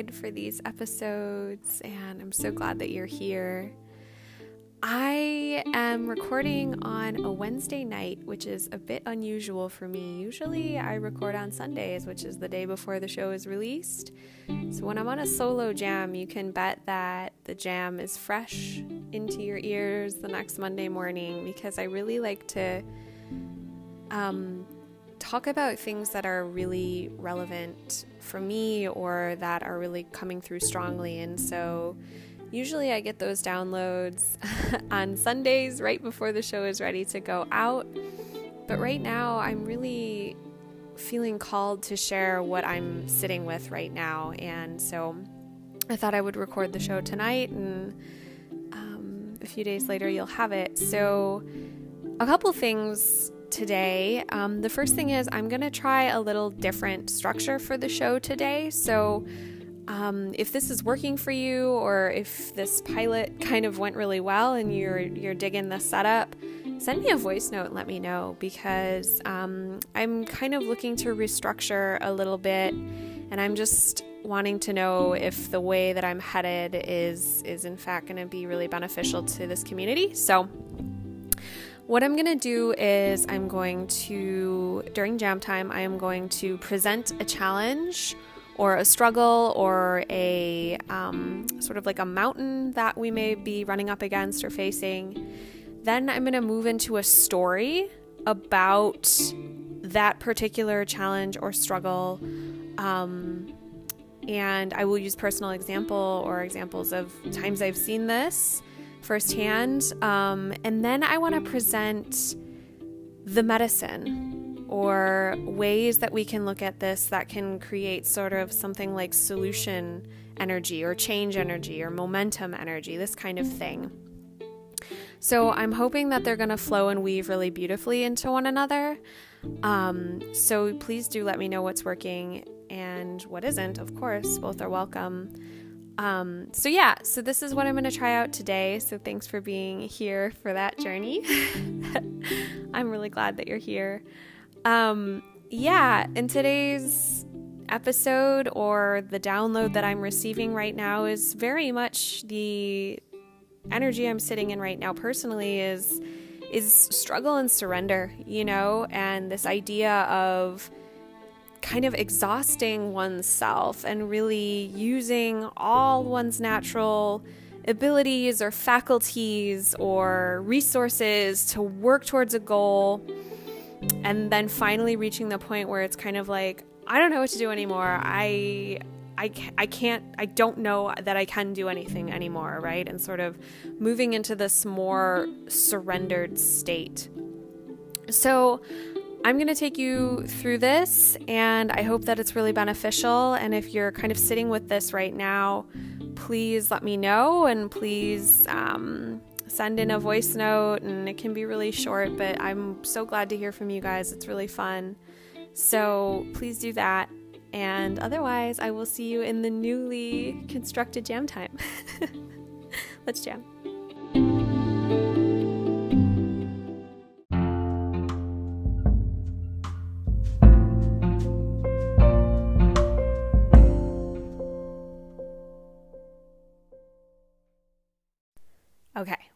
guide for these episodes, and I'm so glad that you're here. I am recording on a Wednesday night, which is a bit unusual for me. Usually I record on Sundays, which is the day before the show is released. So when I'm on a solo jam, you can bet that the jam is fresh into your ears the next Monday morning because I really like to um, talk about things that are really relevant for me or that are really coming through strongly. And so Usually, I get those downloads on Sundays right before the show is ready to go out. But right now, I'm really feeling called to share what I'm sitting with right now. And so I thought I would record the show tonight, and um, a few days later, you'll have it. So, a couple things today. Um, the first thing is, I'm going to try a little different structure for the show today. So, um, if this is working for you or if this pilot kind of went really well and you're you're digging the setup send me a voice note and let me know because um, i'm kind of looking to restructure a little bit and i'm just wanting to know if the way that i'm headed is is in fact going to be really beneficial to this community so what I'm going to do is I'm going to, during jam time, I am going to present a challenge or a struggle or a um, sort of like a mountain that we may be running up against or facing. Then I'm going to move into a story about that particular challenge or struggle. Um, and I will use personal example or examples of times I've seen this firsthand. Um, and then I want to present the medicine or ways that we can look at this that can create sort of something like solution energy or change energy or momentum energy, this kind of thing. So I'm hoping that they're going to flow and weave really beautifully into one another. Um, so please do let me know what's working and what isn't. Of course, both are welcome. Um, so yeah, so this is what I'm going to try out today. So thanks for being here for that journey. I'm really glad that you're here. Um, yeah, in today's episode or the download that I'm receiving right now is very much the energy I'm sitting in right now personally is is struggle and surrender, you know, and this idea of kind of exhausting oneself and really using all one's natural abilities or faculties or resources to work towards a goal and then finally reaching the point where it's kind of like I don't know what to do anymore. I I, I can't I don't know that I can do anything anymore, right? And sort of moving into this more surrendered state. So I'm going to take you through this and I hope that it's really beneficial and if you're kind of sitting with this right now, please let me know and please um, send in a voice note, and it can be really short, but I'm so glad to hear from you guys. It's really fun. So please do that. And otherwise, I will see you in the newly constructed jam time. Let's jam.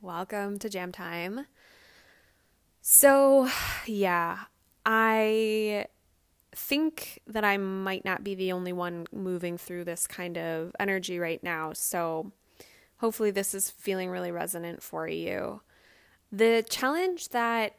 Welcome to Jam Time. So, yeah, I think that I might not be the only one moving through this kind of energy right now. So, hopefully, this is feeling really resonant for you. The challenge that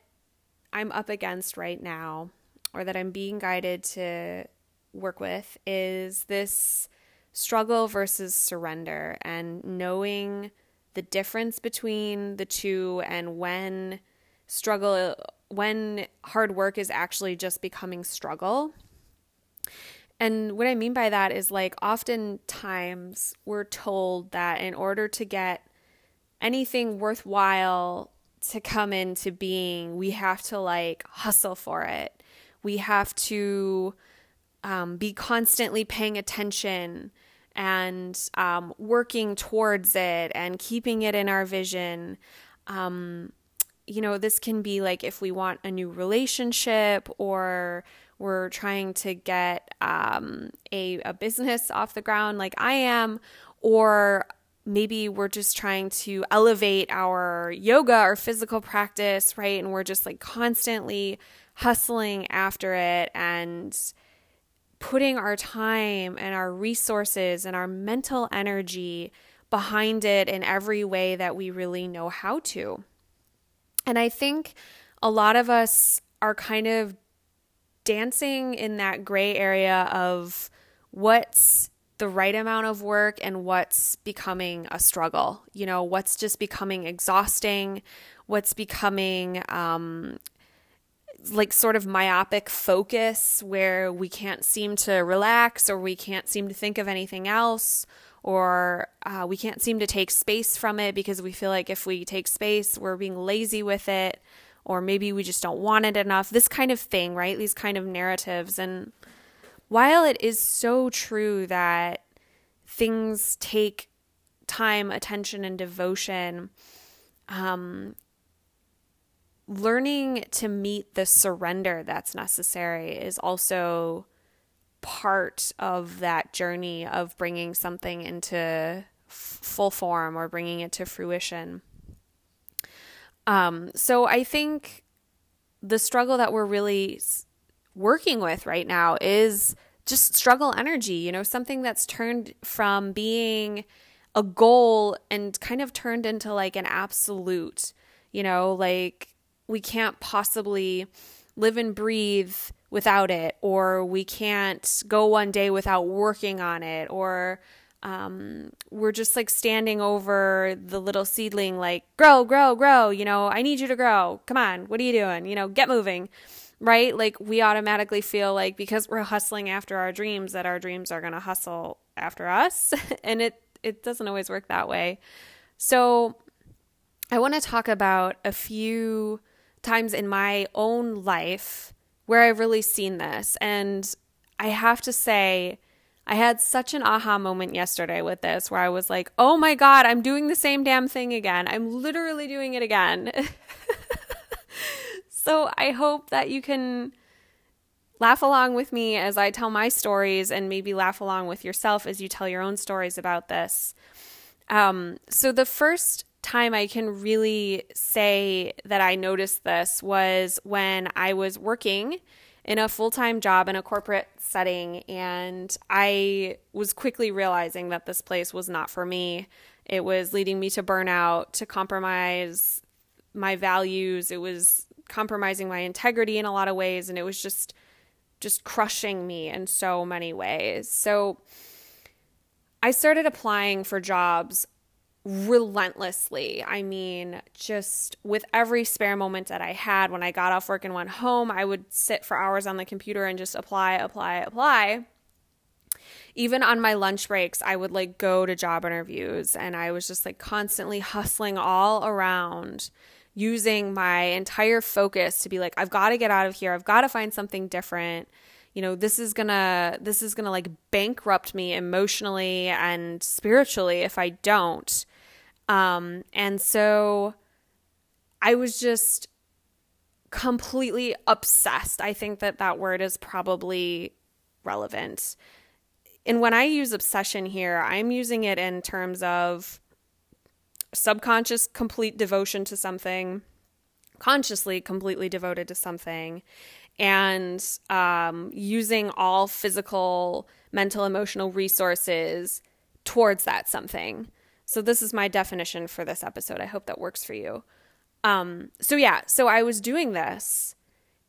I'm up against right now, or that I'm being guided to work with, is this struggle versus surrender and knowing the difference between the two and when struggle when hard work is actually just becoming struggle. And what I mean by that is like oftentimes we're told that in order to get anything worthwhile to come into being, we have to like hustle for it. We have to um, be constantly paying attention and um, working towards it and keeping it in our vision. Um, you know, this can be like if we want a new relationship or we're trying to get um, a, a business off the ground, like I am, or maybe we're just trying to elevate our yoga or physical practice, right? And we're just like constantly hustling after it and putting our time and our resources and our mental energy behind it in every way that we really know how to. And I think a lot of us are kind of dancing in that gray area of what's the right amount of work and what's becoming a struggle. You know, what's just becoming exhausting, what's becoming um, like sort of myopic focus where we can't seem to relax or we can't seem to think of anything else or uh, we can't seem to take space from it because we feel like if we take space, we're being lazy with it or maybe we just don't want it enough. This kind of thing, right? These kind of narratives. And while it is so true that things take time, attention, and devotion, um, learning to meet the surrender that's necessary is also part of that journey of bringing something into full form or bringing it to fruition. Um, so I think the struggle that we're really working with right now is just struggle energy, you know, something that's turned from being a goal and kind of turned into like an absolute, you know, like we can't possibly live and breathe without it, or we can't go one day without working on it, or um, we're just like standing over the little seedling, like, grow, grow, grow, you know, I need you to grow. Come on, what are you doing? You know, get moving right? Like we automatically feel like because we're hustling after our dreams that our dreams are going to hustle after us and it it doesn't always work that way. So I want to talk about a few times in my own life where I've really seen this and I have to say I had such an aha moment yesterday with this where I was like, "Oh my god, I'm doing the same damn thing again. I'm literally doing it again." So I hope that you can laugh along with me as I tell my stories and maybe laugh along with yourself as you tell your own stories about this. Um, so the first time I can really say that I noticed this was when I was working in a full time job in a corporate setting, and I was quickly realizing that this place was not for me. It was leading me to burnout, to compromise my values. It was compromising my integrity in a lot of ways and it was just just crushing me in so many ways. So I started applying for jobs relentlessly. I mean, just with every spare moment that I had when I got off work and went home, I would sit for hours on the computer and just apply, apply, apply. Even on my lunch breaks, I would like go to job interviews and I was just like constantly hustling all around using my entire focus to be like I've got to get out of here. I've got to find something different. You know, this is to this is to like bankrupt me emotionally and spiritually if I don't. Um and so I was just completely obsessed. I think that that word is probably relevant. And when I use obsession here, I'm using it in terms of subconscious complete devotion to something, consciously completely devoted to something, and um, using all physical, mental, emotional resources towards that something. So, this is my definition for this episode. I hope that works for you. Um, so, yeah, so I was doing this,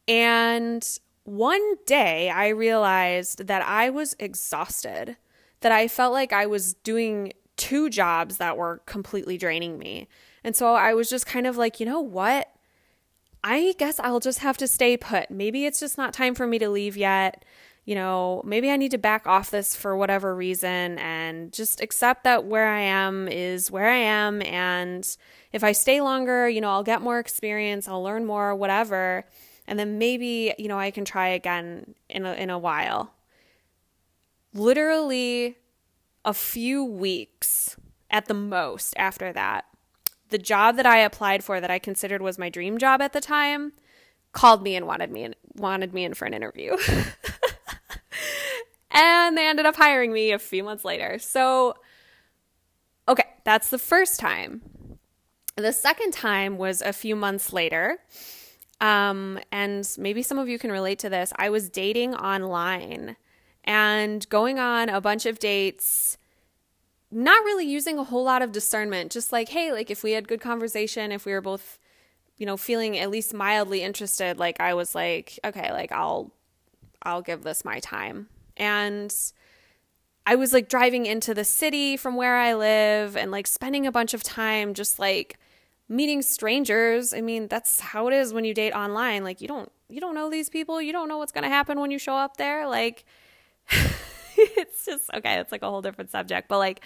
and one day I realized that I was exhausted, that I felt like I was doing two jobs that were completely draining me. And so I was just kind of like, you know what? I guess I'll just have to stay put. Maybe it's just not time for me to leave yet. You know, maybe I need to back off this for whatever reason and just accept that where I am is where I am. And if I stay longer, you know, I'll get more experience, I'll learn more, whatever. And then maybe, you know, I can try again in a, in a while. Literally a few weeks at the most after that, the job that I applied for that I considered was my dream job at the time called me and wanted me in, wanted me in for an interview. and they ended up hiring me a few months later. So okay, that's the first time. The second time was a few months later. Um, and maybe some of you can relate to this. I was dating online and going on a bunch of dates not really using a whole lot of discernment just like hey like if we had good conversation if we were both you know feeling at least mildly interested like i was like okay like i'll i'll give this my time and i was like driving into the city from where i live and like spending a bunch of time just like meeting strangers i mean that's how it is when you date online like you don't you don't know these people you don't know what's going to happen when you show up there like it's just okay, it's like a whole different subject. But like,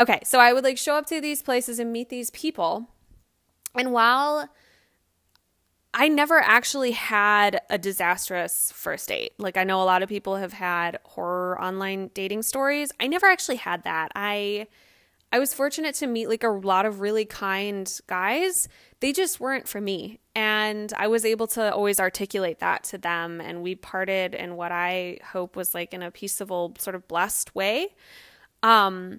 okay, so I would like show up to these places and meet these people. And while I never actually had a disastrous first date. Like I know a lot of people have had horror online dating stories. I never actually had that. I I was fortunate to meet like a lot of really kind guys. They just weren't for me. And I was able to always articulate that to them. And we parted in what I hope was like in a peaceful sort of blessed way. Um,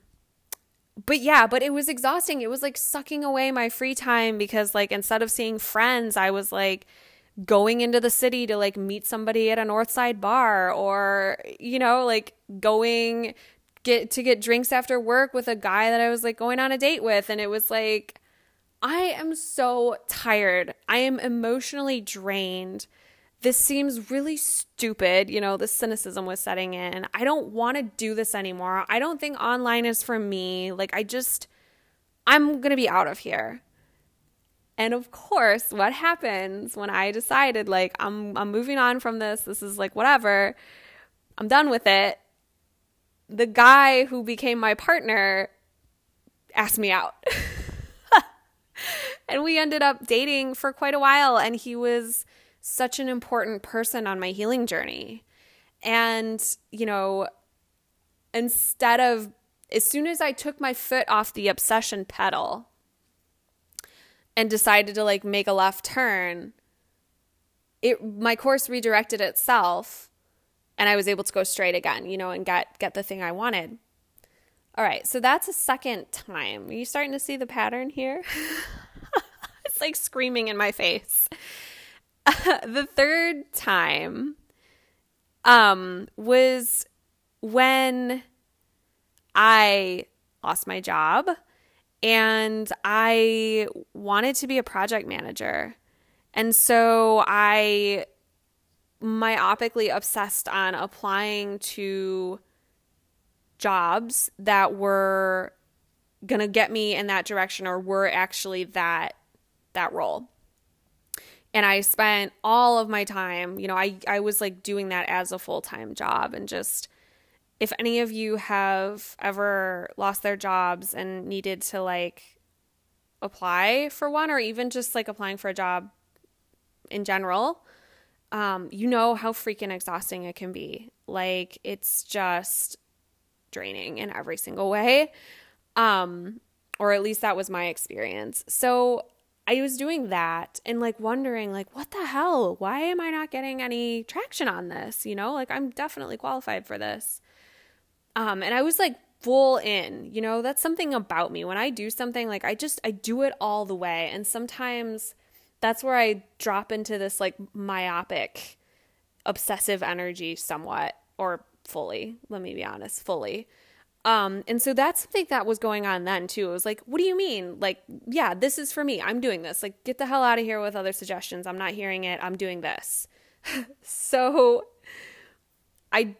but yeah, but it was exhausting. It was like sucking away my free time because, like, instead of seeing friends, I was like, going into the city to like meet somebody at a north side bar or you know like going get to get drinks after work with a guy that I was like going on a date with and it was like I am so tired. I am emotionally drained. This seems really stupid. You know, the cynicism was setting in. I don't want to do this anymore. I don't think online is for me. Like, I just, I'm going to be out of here. And of course, what happens when I decided, like, I'm, I'm moving on from this, this is like whatever, I'm done with it the guy who became my partner asked me out. and we ended up dating for quite a while and he was such an important person on my healing journey. And, you know, instead of as soon as I took my foot off the obsession pedal and decided to like make a left turn, it my course redirected itself and I was able to go straight again, you know, and get get the thing I wanted. All right, so that's a second time. Are you starting to see the pattern here? it's like screaming in my face. the third time um was when I lost my job and I wanted to be a project manager. And so I myopically obsessed on applying to jobs that were going to get me in that direction or were actually that that role. And I spent all of my time, you know, I I was like doing that as a full-time job and just if any of you have ever lost their jobs and needed to like apply for one or even just like applying for a job in general, um, you know how freaking exhausting it can be. Like it's just draining in every single way. Um, or at least that was my experience. So I was doing that and like wondering like what the hell? Why am I not getting any traction on this? You know, like I'm definitely qualified for this. Um, and I was like full in, you know, that's something about me. When I do something, like I just I do it all the way. And sometimes that's where I drop into this like myopic, obsessive energy somewhat, or fully. Let me be honest, fully. Um, and so that's something that was going on then too. It was like, what do you mean? Like, yeah, this is for me. I'm doing this. Like, get the hell out of here with other suggestions. I'm not hearing it. I'm doing this. so I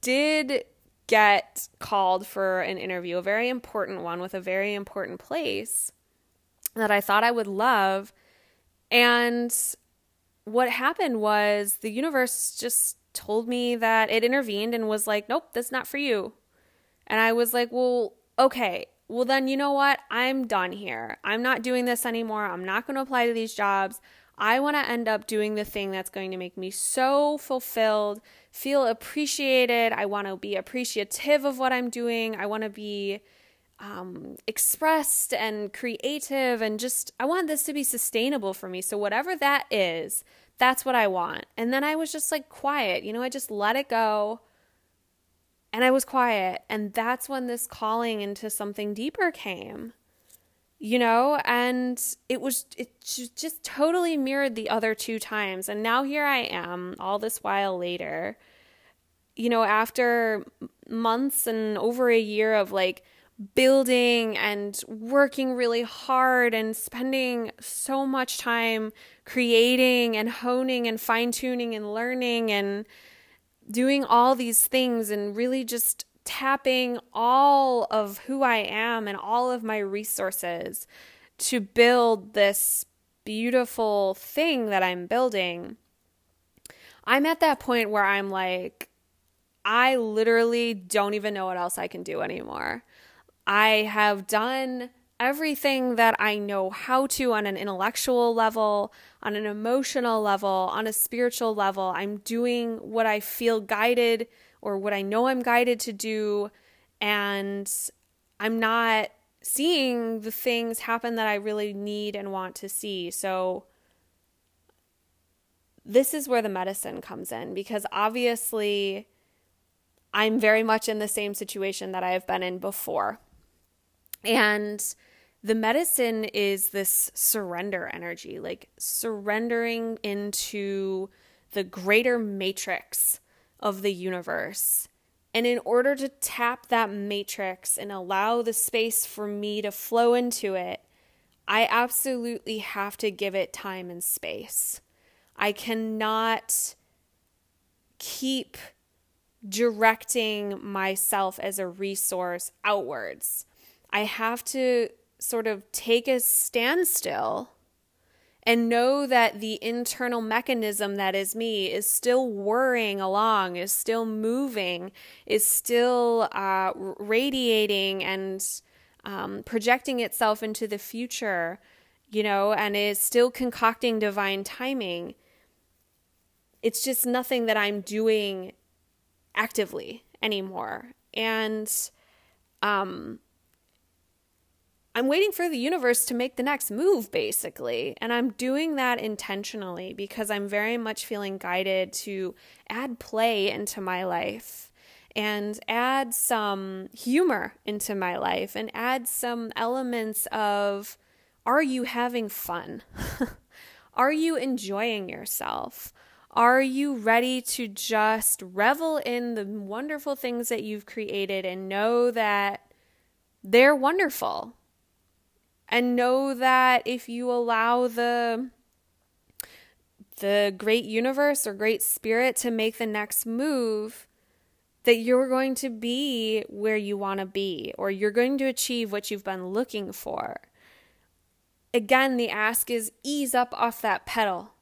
did get called for an interview, a very important one with a very important place that I thought I would love. And what happened was the universe just told me that it intervened and was like, nope, that's not for you. And I was like, well, okay. Well, then you know what? I'm done here. I'm not doing this anymore. I'm not going to apply to these jobs. I want to end up doing the thing that's going to make me so fulfilled, feel appreciated. I want to be appreciative of what I'm doing. I want to be um, expressed and creative and just I want this to be sustainable for me. So whatever that is, that's what I want. And then I was just like quiet, you know, I just let it go and I was quiet. And that's when this calling into something deeper came, you know, and it was, it just totally mirrored the other two times. And now here I am, all this while later, you know, after months and over a year of like, building and working really hard and spending so much time creating and honing and fine tuning and learning and doing all these things and really just tapping all of who I am and all of my resources to build this beautiful thing that I'm building. I'm at that point where I'm like, I literally don't even know what else I can do anymore. I have done everything that I know how to on an intellectual level, on an emotional level, on a spiritual level. I'm doing what I feel guided or what I know I'm guided to do. And I'm not seeing the things happen that I really need and want to see. So, this is where the medicine comes in because obviously I'm very much in the same situation that I have been in before. And the medicine is this surrender energy, like surrendering into the greater matrix of the universe. And in order to tap that matrix and allow the space for me to flow into it, I absolutely have to give it time and space. I cannot keep directing myself as a resource outwards. I have to sort of take a standstill and know that the internal mechanism that is me is still whirring along, is still moving, is still uh, radiating and um, projecting itself into the future, you know, and is still concocting divine timing. It's just nothing that I'm doing actively anymore. And um, I'm waiting for the universe to make the next move, basically. And I'm doing that intentionally because I'm very much feeling guided to add play into my life and add some humor into my life and add some elements of are you having fun? are you enjoying yourself? Are you ready to just revel in the wonderful things that you've created and know that they're wonderful? And know that if you allow the the great universe or great spirit to make the next move that you're going to be where you want to be or you're going to achieve what you've been looking for. Again, the ask is ease up off that pedal.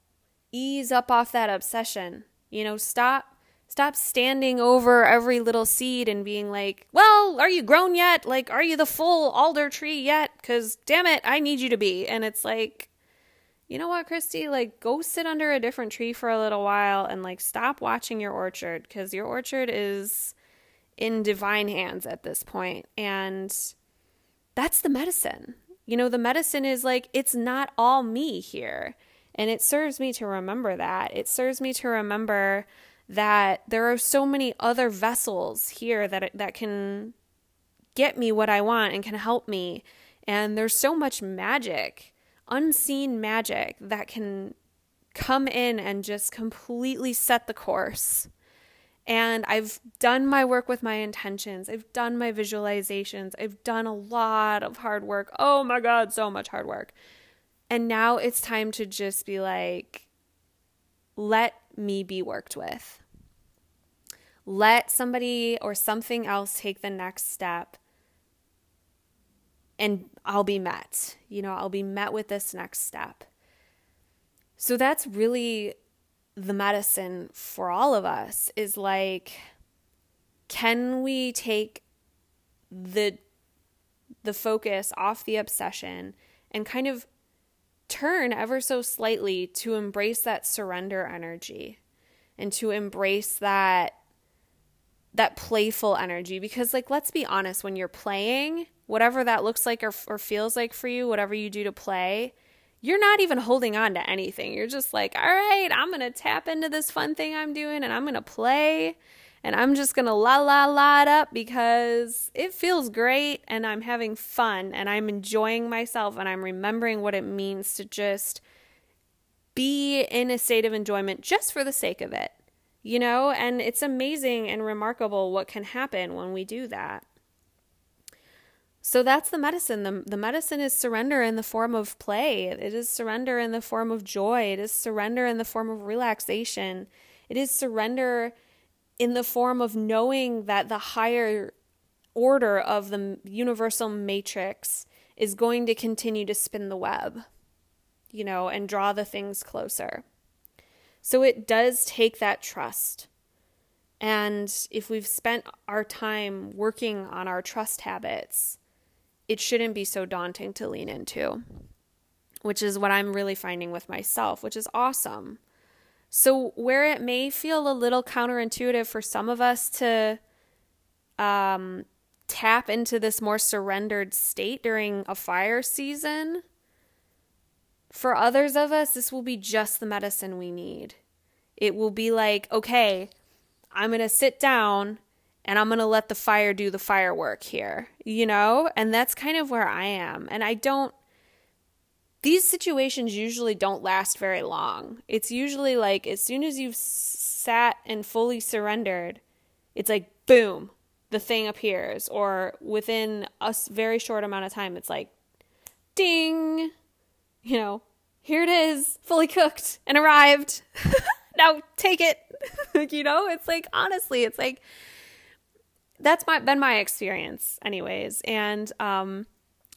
Ease up off that obsession. You know, stop Stop standing over every little seed and being like, well, are you grown yet? Like, are you the full alder tree yet? Because damn it, I need you to be. And it's like, you know what, Christy? Like, go sit under a different tree for a little while and like stop watching your orchard because your orchard is in divine hands at this point. And that's the medicine. You know, the medicine is like, it's not all me here. And it serves me to remember that. It serves me to remember that there are so many other vessels here that that can get me what I want and can help me. And there's so much magic, unseen magic that can come in and just completely set the course. And I've done my work with my intentions. I've done my visualizations. I've done a lot of hard work. Oh my God, so much hard work. And now it's time to just be like, let me be worked with. Let somebody or something else take the next step and I'll be met. You know, I'll be met with this next step. So that's really the medicine for all of us is like can we take the the focus off the obsession and kind of turn ever so slightly to embrace that surrender energy and to embrace that that playful energy because like let's be honest when you're playing whatever that looks like or, or feels like for you, whatever you do to play, you're not even holding on to anything. You're just like, all right, I'm to tap into this fun thing I'm doing and I'm to play and I'm just going to la la la it up because it feels great and I'm having fun and I'm enjoying myself and I'm remembering what it means to just be in a state of enjoyment just for the sake of it. You know, and it's amazing and remarkable what can happen when we do that. So that's the medicine. The, the medicine is surrender in the form of play. It is surrender in the form of joy. It is surrender in the form of relaxation. It is surrender in the form of knowing that the higher order of the universal matrix is going to continue to spin the web, you know, and draw the things closer. So it does take that trust. And if we've spent our time working on our trust habits, it shouldn't be so daunting to lean into, which is what I'm really finding with myself, which is awesome. So, where it may feel a little counterintuitive for some of us to um, tap into this more surrendered state during a fire season, for others of us, this will be just the medicine we need. It will be like, okay, I'm going to sit down and I'm going to let the fire do the firework here, you know? And that's kind of where I am. And I don't, these situations usually don't last very long. It's usually like as soon as you've sat and fully surrendered, it's like, boom, the thing appears. Or within a very short amount of time, it's like, ding, you know, here it is, fully cooked and arrived. now take it. you know, it's like, honestly, it's like, that's my been my experience anyways and um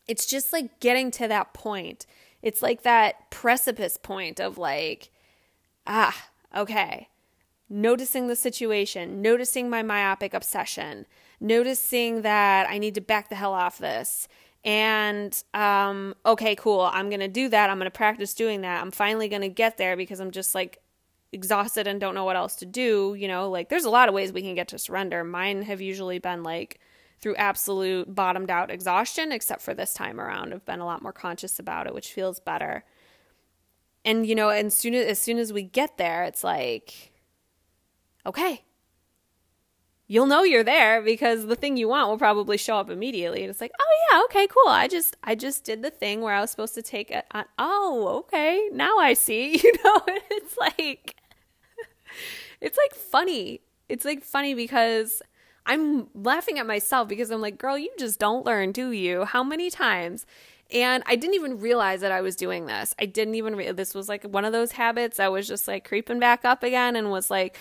it's just like getting to that point it's like that precipice point of like ah okay. Noticing the situation noticing my myopic obsession noticing that i need to back the hell off this. And um okay cool. I'm going to do that. I'm going to practice doing that. I'm finally going to get there because i'm just like exhausted and don't know what else to do, you know, like there's a lot of ways we can get to surrender. Mine have usually been like through absolute bottomed out exhaustion, except for this time around. I've been a lot more conscious about it, which feels better. And you know, and soon as, soon as we get there, it's like, okay, you'll know you're there because the thing you want will probably show up immediately. And it's like, oh yeah, okay, cool. I just I just did the thing where I was supposed to take it. On. Oh, okay, now I see. You know, it's like it's like funny. It's like funny because I'm laughing at myself because I'm like, girl, you just don't learn, do you? How many times? And I didn't even realize that I was doing this. I didn't even re- this was like one of those habits I was just like creeping back up again and was like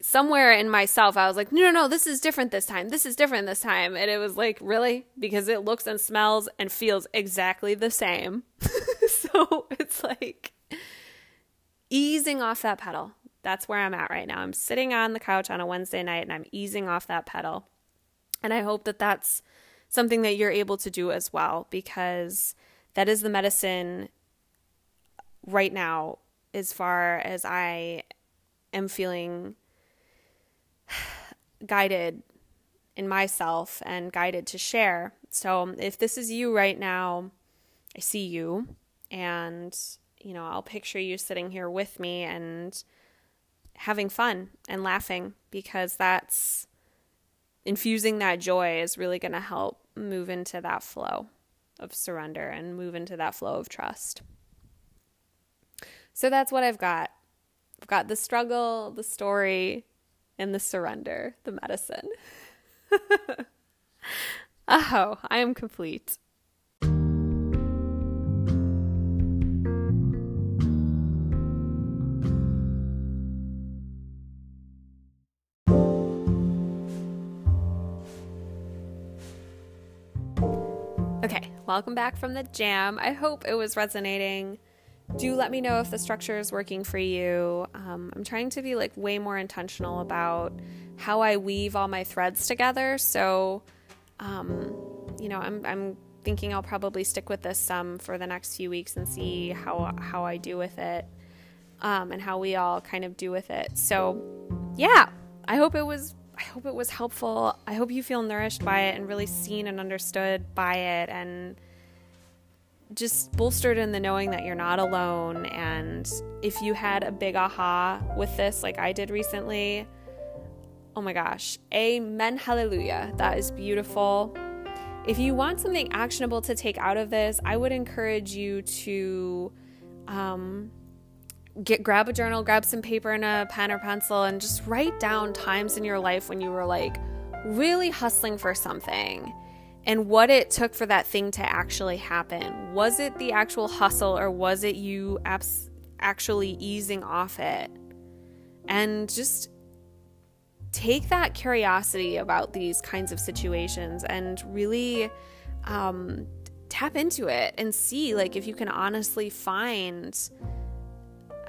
somewhere in myself I was like, "No, no, no, this is different this time. This is different this time." And it was like, "Really?" Because it looks and smells and feels exactly the same. so, it's like easing off that pedal that's where I'm at right now. I'm sitting on the couch on a Wednesday night and I'm easing off that pedal. And I hope that that's something that you're able to do as well because that is the medicine right now as far as I am feeling guided in myself and guided to share. So if this is you right now, I see you and you know, I'll picture you sitting here with me and having fun and laughing because that's infusing that joy is really going to help move into that flow of surrender and move into that flow of trust. So that's what I've got. I've got the struggle, the story, and the surrender, the medicine. oh, I am complete. Welcome back from the jam. I hope it was resonating. Do let me know if the structure is working for you. Um, I'm trying to be like way more intentional about how I weave all my threads together. So, um, you know, I'm, I'm thinking I'll probably stick with this some for the next few weeks and see how how I do with it, um, and how we all kind of do with it. So, yeah, I hope it was I hope it was helpful. I hope you feel nourished by it and really seen and understood by it and just bolstered in the knowing that you're not alone. And if you had a big aha with this, like I did recently, oh my gosh, amen, hallelujah. That is beautiful. If you want something actionable to take out of this, I would encourage you to um, get grab a journal, grab some paper and a pen or pencil, and just write down times in your life when you were like really hustling for something and what it took for that thing to actually happen. Was it the actual hustle or was it you abs- actually easing off it? And just take that curiosity about these kinds of situations and really um, tap into it and see like if you can honestly find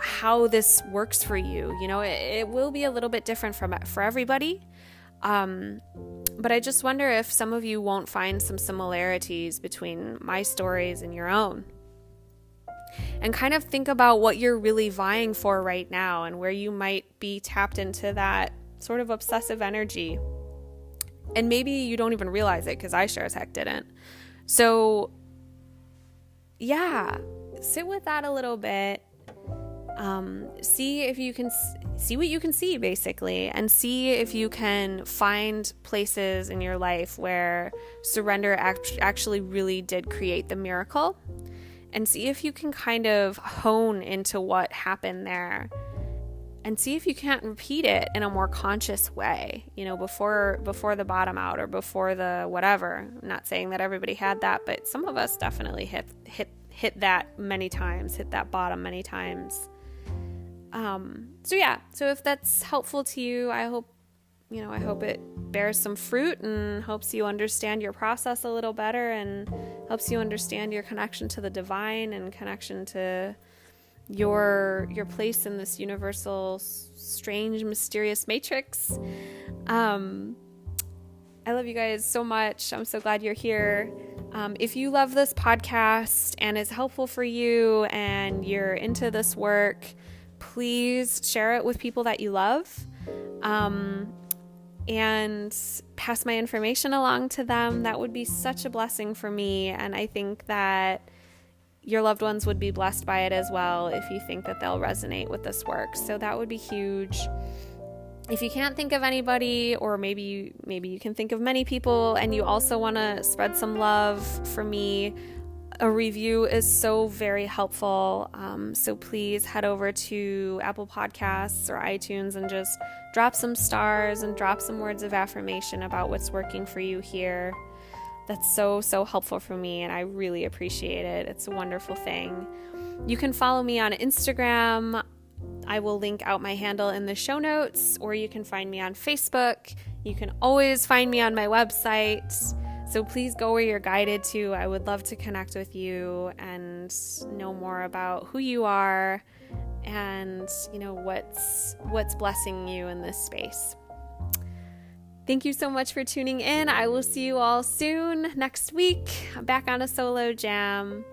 how this works for you. You know, it, it will be a little bit different from for everybody. Um, but I just wonder if some of you won't find some similarities between my stories and your own. And kind of think about what you're really vying for right now and where you might be tapped into that sort of obsessive energy. And maybe you don't even realize it because I sure as heck didn't. So, yeah, sit with that a little bit um, see if you can see what you can see basically and see if you can find places in your life where surrender act- actually really did create the miracle and see if you can kind of hone into what happened there and see if you can't repeat it in a more conscious way you know before before the bottom out or before the whatever. I'm not saying that everybody had that but some of us definitely hit hit hit that many times hit that bottom many times um, so yeah, so if that's helpful to you, I hope you know, I hope it bears some fruit and helps you understand your process a little better and helps you understand your connection to the divine and connection to your your place in this universal strange mysterious matrix. Um I love you guys so much. I'm so glad you're here. Um, if you love this podcast and it's helpful for you and you're into this work, please share it with people that you love um, and pass my information along to them. That would be such a blessing for me. And I think that your loved ones would be blessed by it as well if you think that they'll resonate with this work. So that would be huge. If you can't think of anybody or maybe maybe you can think of many people and you also want to spread some love for me, a review is so very helpful. Um, so please head over to Apple Podcasts or iTunes and just drop some stars and drop some words of affirmation about what's working for you here. That's so, so helpful for me, and I really appreciate it. It's a wonderful thing. You can follow me on Instagram. I will link out my handle in the show notes, or you can find me on Facebook. You can always find me on my website. So please go where you're guided to. I would love to connect with you and know more about who you are and you know what's what's blessing you in this space. Thank you so much for tuning in. I will see you all soon next week. I'm back on a solo jam.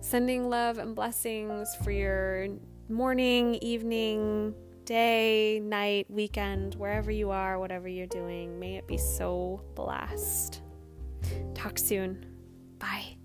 Sending love and blessings for your morning, evening, day, night, weekend, wherever you are, whatever you're doing. May it be so blessed. Talk soon. Bye.